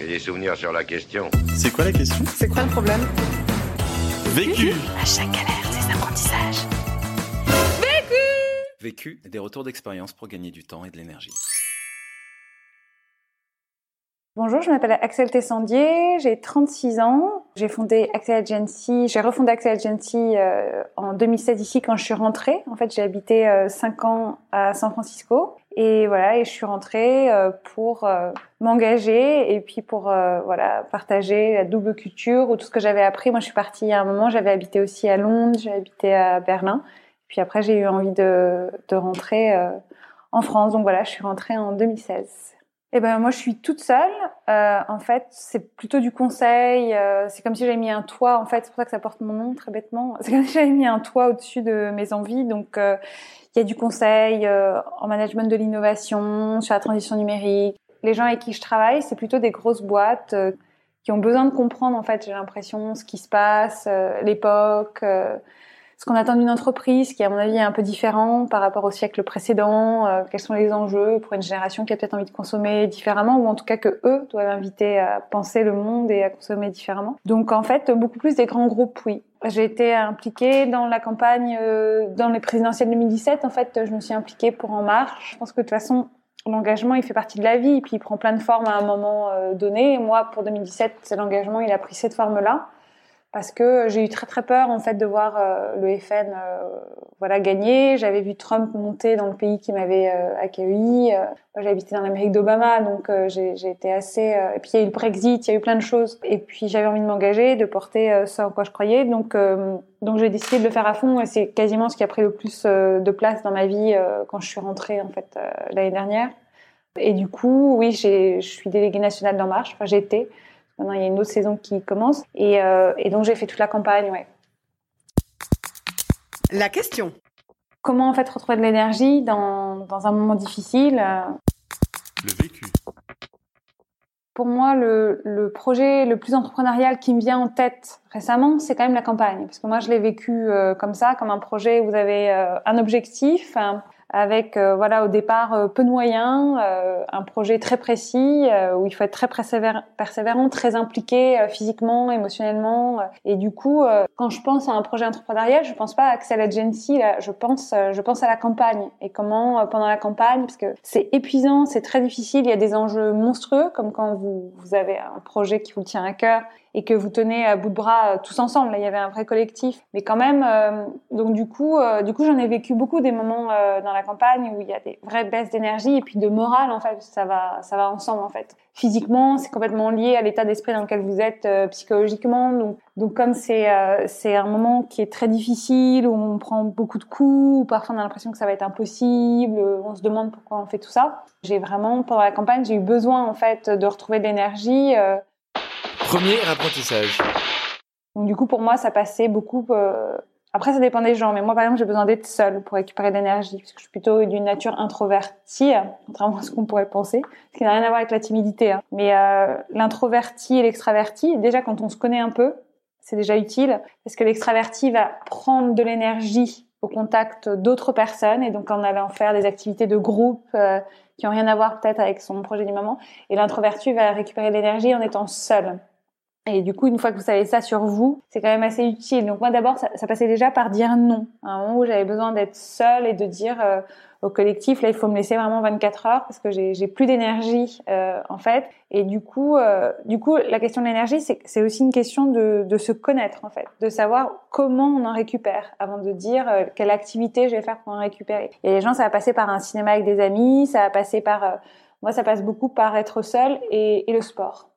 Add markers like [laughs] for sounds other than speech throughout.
Et des souvenirs sur la question. C'est quoi la question? C'est quoi le problème? Vécu À chaque galère, ses apprentissages. Vécu, des retours d'expérience pour gagner du temps et de l'énergie. Bonjour, je m'appelle Axel Tessandier, j'ai 36 ans. J'ai fondé Axel Agency, j'ai refondé Axel Agency euh, en 2016 ici quand je suis rentrée. En fait, j'ai habité euh, 5 ans à San Francisco et voilà, et je suis rentrée euh, pour euh, m'engager et puis pour voilà partager la double culture ou tout ce que j'avais appris. Moi, je suis partie à un moment, j'avais habité aussi à Londres, j'ai habité à Berlin. Puis après, j'ai eu envie de, de rentrer en France. Donc voilà, je suis rentrée en 2016. Eh ben moi je suis toute seule. Euh, en fait, c'est plutôt du conseil. Euh, c'est comme si j'avais mis un toit. En fait, c'est pour ça que ça porte mon nom très bêtement. [laughs] C'est comme si j'avais mis un toit au-dessus de mes envies. Donc euh, il y a du conseil en management de l'innovation, sur la transition numérique. Les gens avec qui je travaille, c'est plutôt des grosses boîtes qui ont besoin de comprendre en fait. J'ai l'impression ce qui se passe, l'époque ce qu'on attend d'une entreprise, qui à mon avis est un peu différent par rapport au siècle précédent, euh, quels sont les enjeux pour une génération qui a peut-être envie de consommer différemment, ou en tout cas que eux doivent inviter à penser le monde et à consommer différemment. Donc en fait, beaucoup plus des grands groupes, oui. J'ai été impliquée dans la campagne, euh, dans les présidentielles 2017. En fait, je me suis impliquée pour En Marche. Je pense que de toute façon, l'engagement, il fait partie de la vie, puis il prend plein de formes à un moment euh, donné. Moi, pour 2017, l'engagement, il a pris cette forme-là parce que j'ai eu très très peur en fait de voir euh, le FN euh, voilà gagner. J'avais vu Trump monter dans le pays qui m'avait euh, accueilli. Euh, moi, j'ai dans l'Amérique d'Obama, donc j'ai été assez. et puis il y a eu le Brexit, il y a eu plein de choses. Et puis j'avais envie de m'engager, de porter ce en quoi je croyais. Donc donc j'ai décidé de le faire à fond. Et c'est quasiment ce qui a pris le plus de place dans ma vie quand je suis rentrée en fait l'année dernière. Et du coup, oui, je suis déléguée nationale d'En Marche. Enfin, été. Maintenant, il y a une autre saison qui commence. Et, euh, et donc, j'ai fait toute la campagne, ouais. La question. Comment, en fait, retrouver de l'énergie dans, dans un moment difficile euh, Le vécu. Pour moi, le, le projet le plus entrepreneurial qui me vient en tête récemment, c'est quand même la campagne. Parce que moi, je l'ai vécu euh, comme ça, comme un projet où vous avez euh, un objectif, avec euh, voilà au départ euh, peu de moyens, euh, un projet très précis où il faut être très persévérant, très impliqué physiquement, émotionnellement. et du coup, quand je pense à un projet entrepreneurial, je pense pas à Axel Agency, là, je pense je pense à la campagne et comment pendant la campagne, parce que c'est épuisant, c'est très difficile, il y a des enjeux monstrueux comme quand vous vous avez un projet qui vous tient à cœur et que vous tenez à bout de bras tous ensemble. Il y avait un vrai collectif, mais quand même. donc du coup, du coup, j'en ai vécu beaucoup des moments dans la campagne où il y a des vraies baisses d'énergie et puis de morale en fait. Ça va, ça va ensemble en fait. Physiquement, c'est complètement lié à l'état d'esprit dans lequel vous êtes euh, psychologiquement. Donc, donc comme c'est euh, c'est un moment qui est très difficile où on prend beaucoup de coups, où parfois on a l'impression que ça va être impossible, euh, on se demande pourquoi on fait tout ça. J'ai vraiment pendant la campagne, j'ai eu besoin en fait de retrouver de l'énergie. euh, Premier apprentissage. donc du coup, pour moi, ça passait beaucoup. Après, ça dépend des gens, mais moi, par exemple, j'ai besoin d'être seule pour récupérer de l'énergie, parce que je suis plutôt d'une nature introvertie, contrairement à ce qu'on pourrait penser, ce qui n'a rien à voir avec la timidité. hein. Mais euh, l'introverti et l'extraverti, déjà quand on se connaît un peu, c'est déjà utile, parce que l'extraverti va prendre de l'énergie au contact d'autres personnes, et donc en allant faire des activités de groupe euh, qui ont rien à voir peut-être avec son projet du moment, et l'introverti va récupérer de l'énergie en étant seul. Et du coup, une fois que vous savez ça sur vous, c'est quand même assez utile. Donc moi, d'abord, ça, passait déjà par dire non. À un moment où j'avais besoin d'être seule et de dire euh, au collectif, là, il faut me laisser vraiment 24 heures parce que j'ai plus d'énergie, euh, en fait. Et du coup, euh, du coup, la question de l'énergie, c'est aussi une question de, se connaître, en fait, de savoir comment on en récupère avant de dire quelle activité je vais faire pour en récupérer. Et les gens, ça va passer par un cinéma avec des amis, ça va passer par... moi, ça passe beaucoup par être seul et, et le sport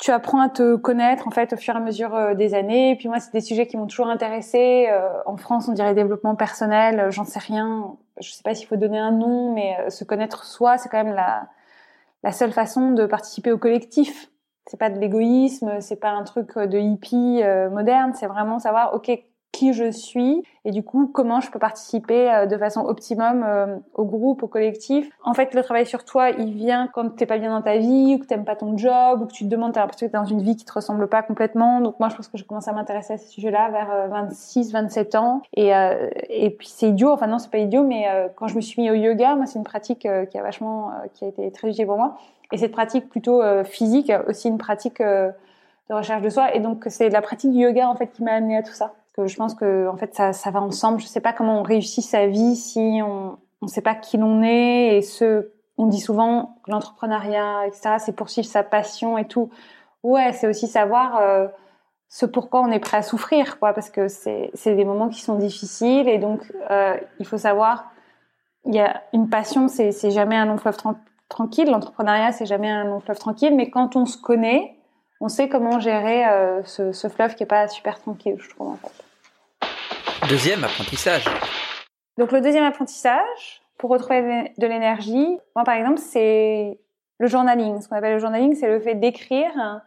tu apprends à te connaître en fait au fur et à mesure euh, des années. Et puis moi, c'est des sujets qui m'ont toujours intéressé. Euh, en France, on dirait développement personnel. euh, J'en sais rien. Je sais pas s'il faut donner un nom, mais se connaître soi, c'est quand même la la seule façon de participer au collectif. C'est pas de l'égoïsme, c'est pas un truc de hippie moderne. C'est vraiment savoir, ok, qui je suis et du coup comment je peux participer euh, de façon optimum euh, au groupe, au collectif. En fait, le travail sur toi, il vient quand t'es pas bien dans ta vie ou que t'aimes pas ton job ou que tu te demandes, t'as l'impression que t'es dans une vie qui te ressemble pas complètement. Donc moi, je pense que j'ai commencé à m'intéresser à ces sujets-là vers 26, 27 ans et euh, et puis c'est idiot. Enfin non, c'est pas idiot, mais euh, quand je me suis mis au yoga, moi c'est une pratique euh, qui a vachement, euh, qui a été très utile pour moi. Et cette pratique plutôt euh, physique, aussi une pratique euh, de recherche de soi. Et donc, c'est la pratique du yoga, en fait, qui m'a amené à tout ça. Je pense que, en fait, ça, va ensemble. Je sais pas comment on réussit sa vie si on ne sait pas qui l'on est. Et on dit souvent que l'entrepreneuriat, etc., c'est poursuivre sa passion et tout. Ouais, c'est aussi savoir euh, ce pourquoi on est prêt à souffrir, quoi. Parce que c'est des moments qui sont difficiles. Et donc, euh, il faut savoir, il y a une passion, c'est jamais un long fleuve tranquille. L'entrepreneuriat, c'est jamais un long fleuve tranquille. Mais quand on se connaît, on sait comment gérer euh, ce, fleuve qui est pas super tranquille, je trouve. Deuxième apprentissage. Donc le deuxième apprentissage, pour retrouver de l'énergie, moi par exemple, c'est le journaling. Ce qu'on appelle le journaling, c'est le fait d'écrire.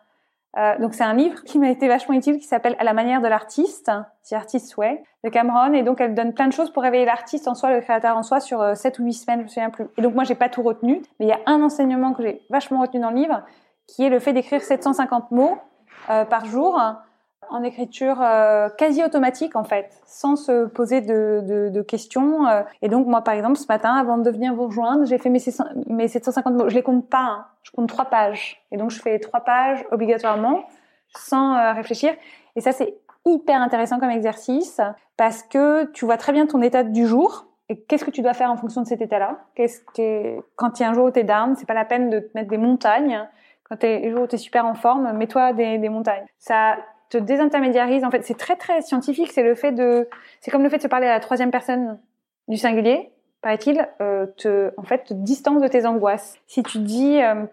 Euh, donc c'est un livre qui m'a été vachement utile, qui s'appelle À la manière de l'artiste, The Artist's Way, de Cameron. Et donc elle donne plein de choses pour réveiller l'artiste en soi, le créateur en soi, sur euh, 7 ou 8 semaines, je me souviens plus. Et donc moi j'ai pas tout retenu, mais il y a un enseignement que j'ai vachement retenu dans le livre, qui est le fait d'écrire 750 mots euh, par jour en écriture euh, quasi automatique en fait, sans se poser de, de, de questions. Euh. Et donc moi par exemple ce matin, avant de venir vous rejoindre, j'ai fait mes, mes 750 mots. Je les compte pas, hein. je compte trois pages. Et donc je fais trois pages obligatoirement, sans euh, réfléchir. Et ça c'est hyper intéressant comme exercice parce que tu vois très bien ton état du jour. Et qu'est-ce que tu dois faire en fonction de cet état-là? Qu'est-ce que quand il y a un jour où t'es down, c'est pas la peine de te mettre des montagnes quand t'es les jours où t'es super en forme, mets-toi des, des montagnes. Ça te désintermédiarise. En fait, c'est très très scientifique. C'est le fait de, c'est comme le fait de se parler à la troisième personne du singulier, paraît-il, euh, te, en fait, te distance de tes angoisses. Si tu dis euh,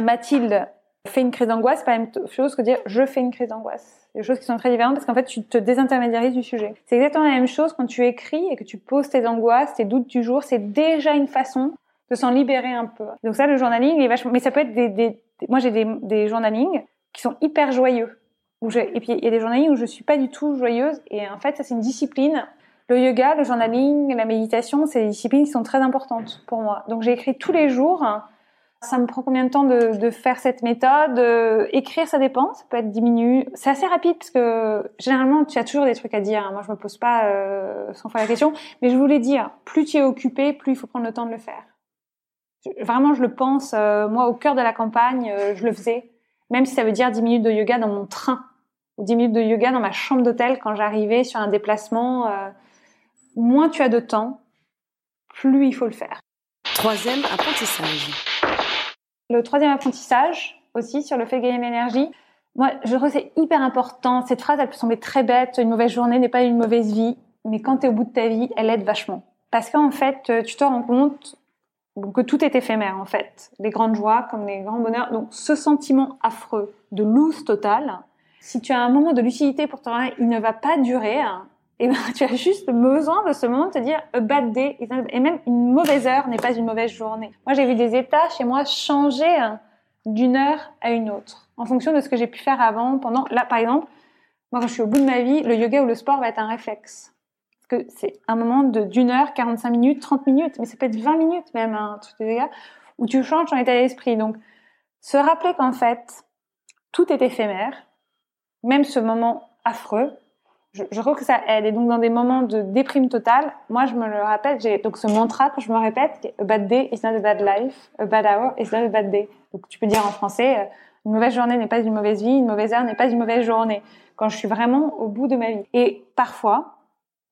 Mathilde fait une crise d'angoisse, c'est pas la même chose que dire je fais une crise d'angoisse. Des choses qui sont très différentes parce qu'en fait, tu te désintermédiarises du sujet. C'est exactement la même chose quand tu écris et que tu poses tes angoisses, tes doutes du jour. C'est déjà une façon de s'en libérer un peu. Donc ça, le journaling est vachement, mais ça peut être des, moi j'ai des journalings qui sont hyper joyeux. Et puis il y a des journalings où je suis pas du tout joyeuse et en fait ça c'est une discipline. Le yoga, le journaling, la méditation, c'est des disciplines qui sont très importantes pour moi. Donc j'ai écrit tous les jours. Ça me prend combien de temps de, de faire cette méthode? Euh, Écrire, ça dépend. Ça peut être 10 minutes. C'est assez rapide parce que généralement, tu as toujours des trucs à dire. Moi, je me pose pas euh, sans faire la question. Mais je voulais dire, plus tu es occupé, plus il faut prendre le temps de le faire. Vraiment, je le pense. Euh, moi, au cœur de la campagne, euh, je le faisais. Même si ça veut dire 10 minutes de yoga dans mon train. Ou 10 minutes de yoga dans ma chambre d'hôtel quand j'arrivais sur un déplacement. Euh, moins tu as de temps, plus il faut le faire. Troisième apprentissage. Le troisième apprentissage, aussi, sur le fait de gagner de l'énergie. Moi, je trouve que c'est hyper important. Cette phrase, elle peut sembler très bête. Une mauvaise journée n'est pas une mauvaise vie. Mais quand tu es au bout de ta vie, elle aide vachement. Parce qu'en fait, tu te rends compte que tout est éphémère en fait, les grandes joies comme les grands bonheurs. Donc ce sentiment affreux de loose totale, si tu as un moment de lucidité pour toi, il ne va pas durer. Hein, et ben, [laughs] tu as juste besoin de ce moment de te dire a bad day et même une mauvaise heure n'est pas une mauvaise journée. Moi j'ai vu des états chez moi changer hein, d'une heure à une autre en fonction de ce que j'ai pu faire avant, pendant. Là par exemple, moi quand je suis au bout de ma vie, le yoga ou le sport va être un réflexe que c'est un moment d'une heure, 45 minutes, 30 minutes, mais ça peut être 20 minutes même, un truc de où tu changes ton état d'esprit. Donc, se rappeler qu'en fait, tout est éphémère, même ce moment affreux, je, crois que ça aide. Et donc, dans des moments de déprime totale, moi, je me le rappelle, j'ai donc ce mantra que je me répète, a bad day is not a bad life, a bad hour is not a bad day. Donc, tu peux dire en français, euh, une mauvaise journée n'est pas une mauvaise vie, une mauvaise heure n'est pas une mauvaise journée. Quand je suis vraiment au bout de ma vie. Et parfois,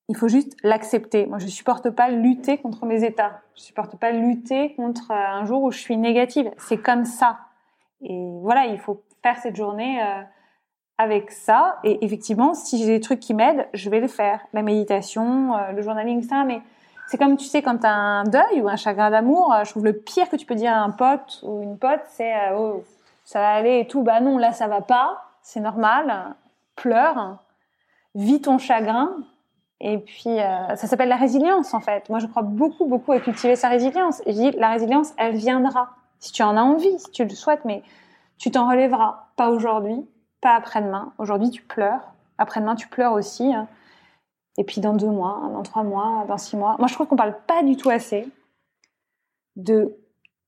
il faut juste l'accepter. Moi, je supporte pas lutter contre mes états. Je supporte pas lutter contre euh, un jour où je suis négative. C'est comme ça. Et voilà, il faut faire cette journée euh, avec ça. Et effectivement, si j'ai des trucs qui m'aident, je vais le faire. La méditation, euh, le journaling, ça. Mais c'est comme tu sais, quand tu as un deuil ou un chagrin d'amour, je trouve le pire que tu peux dire à un pote ou une pote, c'est oh, ça va aller et tout. Bah non, là ça va pas. C'est normal. Pleure. Vis ton chagrin et puis, euh, ça s'appelle la résilience, en fait. Moi, je crois beaucoup, beaucoup à cultiver sa résilience. Je dis, la résilience, elle viendra. Si tu en as envie, si tu le souhaites, mais tu t'en relèveras. Pas aujourd'hui, pas après-demain. Aujourd'hui, tu pleures. Après-demain, tu pleures aussi. Hein. Et puis, dans deux mois, dans trois mois, dans six mois. Moi, je trouve qu'on parle pas du tout assez de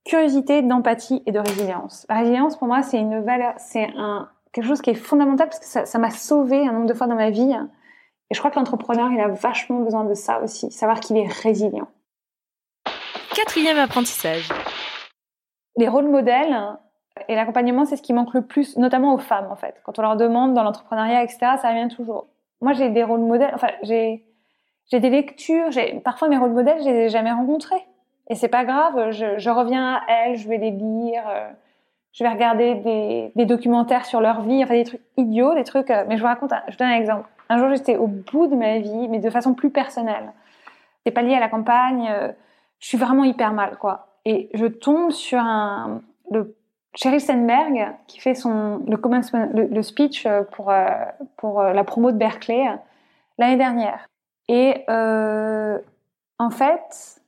curiosité, d'empathie et de résilience. La résilience, pour moi, c'est une valeur, c'est un, quelque chose qui est fondamental parce que ça m'a sauvé un nombre de fois dans ma vie. Et je crois que l'entrepreneur, il a vachement besoin de ça aussi, savoir qu'il est résilient. Quatrième apprentissage. les rôles modèles et l'accompagnement, c'est ce qui manque le plus, notamment aux femmes en fait. Quand on leur demande dans l'entrepreneuriat, etc., ça revient toujours. Moi, j'ai des rôles modèles. Enfin, j'ai j'ai des lectures. Parfois mes rôles modèles, je les ai jamais rencontrés. Et c'est pas grave. Je, reviens à elles, je vais les lire. Euh, je vais regarder des, des, documentaires sur leur vie, enfin des trucs idiots, des trucs. Euh, mais je vous raconte, je donne un exemple. Un jour, j'étais au bout de ma vie, mais de façon plus personnelle. C'est pas lié à la campagne. Euh, je suis vraiment hyper mal, quoi. Et je tombe sur un le Sheryl Sandberg qui fait son le commencement le, le speech pour pour la promo de Berkeley l'année dernière. Et euh, en fait,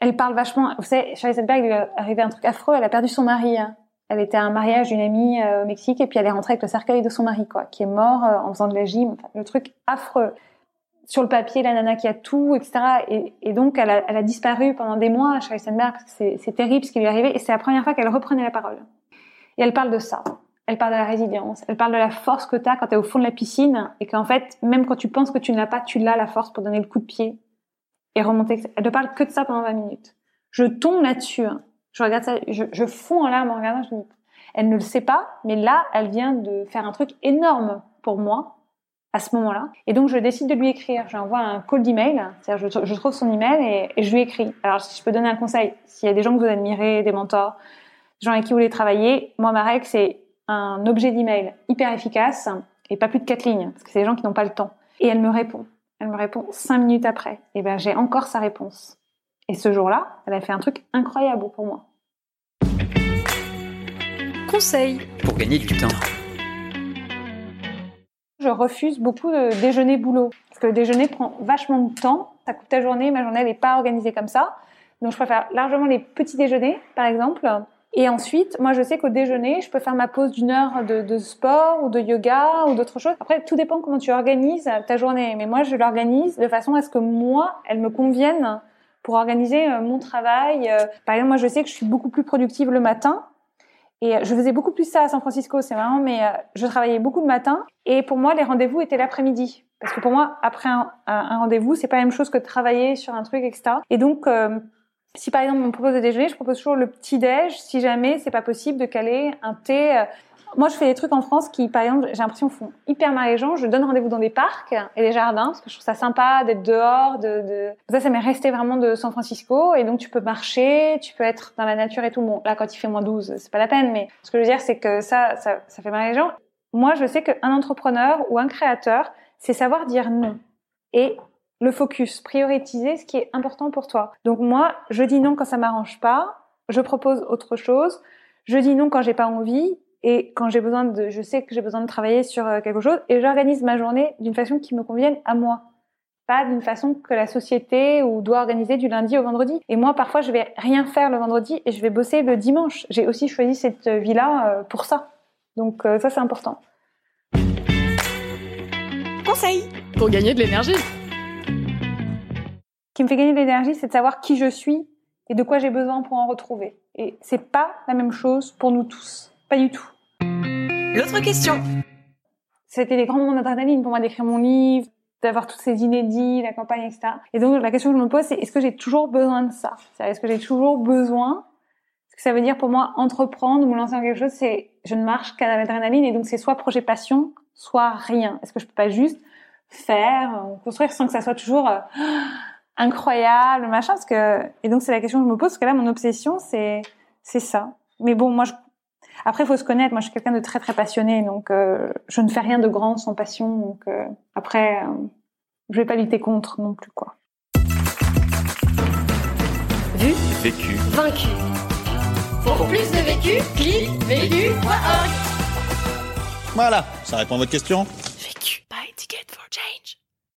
elle parle vachement. Vous savez, Sedberg, il lui est arrivé un truc affreux. Elle a perdu son mari. Hein. Elle était à un mariage d'une amie euh, au Mexique et puis elle est rentrée avec le cercueil de son mari, quoi, qui est mort euh, en faisant de la gym. Le truc affreux. Sur le papier, la nana qui a tout, etc. Et, donc, elle a, disparu pendant des mois, Charlie Sandberg. C'est terrible ce qui lui est arrivé. Et c'est la première fois qu'elle reprenait la parole. Et elle parle de ça elle parle de la résilience, elle parle de la force que tu as quand tu es au fond de la piscine et qu'en fait, même quand tu penses que tu ne l'as pas, tu l'as la force pour donner le coup de pied et remonter. Elle ne parle que de ça pendant 20 minutes. Je tombe là-dessus. Hein. Je regarde ça, je, je fonds en larmes en regardant. Je me elle ne le sait pas, mais là, elle vient de faire un truc énorme pour moi à ce moment-là. Et donc, je décide de lui écrire. J'envoie un call d'email, c'est-à-dire je, je, trouve son email et, et, je lui écris. Alors, si je peux donner un conseil, s'il y a des gens que vous admirez, des mentors, des gens avec qui vous voulez travailler, moi, ma règle, c'est un objet d'email hyper efficace et pas plus de quatre lignes, parce que c'est des gens qui n'ont pas le temps. Et elle me répond. Elle me répond cinq minutes après. Et ben j'ai encore sa réponse. Et ce jour-là, elle a fait un truc incroyable pour moi. Conseil pour gagner du temps. Je refuse beaucoup de déjeuner boulot parce que le déjeuner prend vachement de temps. Ça coupe ta journée. Ma journée n'est pas organisée comme ça. Donc je préfère largement les petits déjeuners, par exemple, et ensuite, moi, je sais qu'au déjeuner, je peux faire ma pause d'une heure de, de, sport ou de yoga ou d'autres choses. Après, tout dépend comment tu organises ta journée. Mais moi, je l'organise de façon à ce que moi, elle me convienne pour organiser euh, mon travail. Euh, par exemple, moi, je sais que je suis beaucoup plus productive le matin. Et je faisais beaucoup plus ça à San Francisco, c'est marrant, mais euh, je travaillais beaucoup le matin. Et pour moi, les rendez-vous étaient l'après-midi. Parce que pour moi, après un, rendez-vous, c'est pas la même chose que de travailler sur un truc, etc. Et donc, si par exemple on me propose de déjeuner, je propose toujours le petit déj. Si jamais c'est pas possible de caler un thé. Moi, je fais des trucs en France qui, par exemple, j'ai l'impression font hyper mal les gens. Je donne rendez-vous dans des parcs et des jardins parce que je trouve ça sympa d'être dehors. De, de... Ça, ça m'est resté vraiment de San Francisco et donc tu peux marcher, tu peux être dans la nature et tout. Bon, là, quand il fait moins 12, c'est pas la peine. Mais ce que je veux dire, c'est que ça, ça, ça fait mal les gens. Moi, je sais qu'un entrepreneur ou un créateur, c'est savoir dire non. Et le focus, prioriser ce qui est important pour toi. Donc moi, je dis non quand ça m'arrange pas, je propose autre chose, je dis non quand j'ai pas envie et quand j'ai besoin de, je sais que j'ai besoin de travailler sur euh, quelque chose et j'organise ma journée d'une façon qui me convienne à moi. Pas d'une façon que la société ou doit organiser du lundi au vendredi. Et moi, parfois, je vais rien faire le vendredi et je vais bosser le dimanche. J'ai aussi choisi cette vie-là euh, pour ça. Donc euh, ça, c'est important. Conseil pour gagner de l'énergie qui me fait gagner de l'énergie, c'est de savoir qui je suis et de quoi j'ai besoin pour en retrouver. Et c'est pas la même chose pour nous tous. Pas du tout. L'autre question. C'était des grands moments d'adrénaline pour moi d'écrire mon livre, d'avoir tous ces inédits, la campagne, etc. Et donc, la question que je me pose, c'est est-ce que j'ai toujours besoin de ça? Est-ce que j'ai toujours besoin? Ce que ça veut dire pour moi, entreprendre ou lancer quelque chose, c'est, je ne marche qu'à l'adrénaline et donc c'est soit projet passion, soit rien. Est-ce que je peux pas juste faire, construire sans que ça soit toujours, euh, [gasps] incroyable, machin, parce que et donc c'est la question que je me pose parce que là mon obsession c'est c'est ça. Mais bon, moi je après il faut se connaître. Moi je suis quelqu'un de très très passionné, donc euh, je ne fais rien de grand sans passion. Donc euh, après euh, je vais pas lutter contre non plus quoi. Vu, vécu, vaincu. Pour plus de vécu, clique vécu.org. Voilà, ça répond à votre question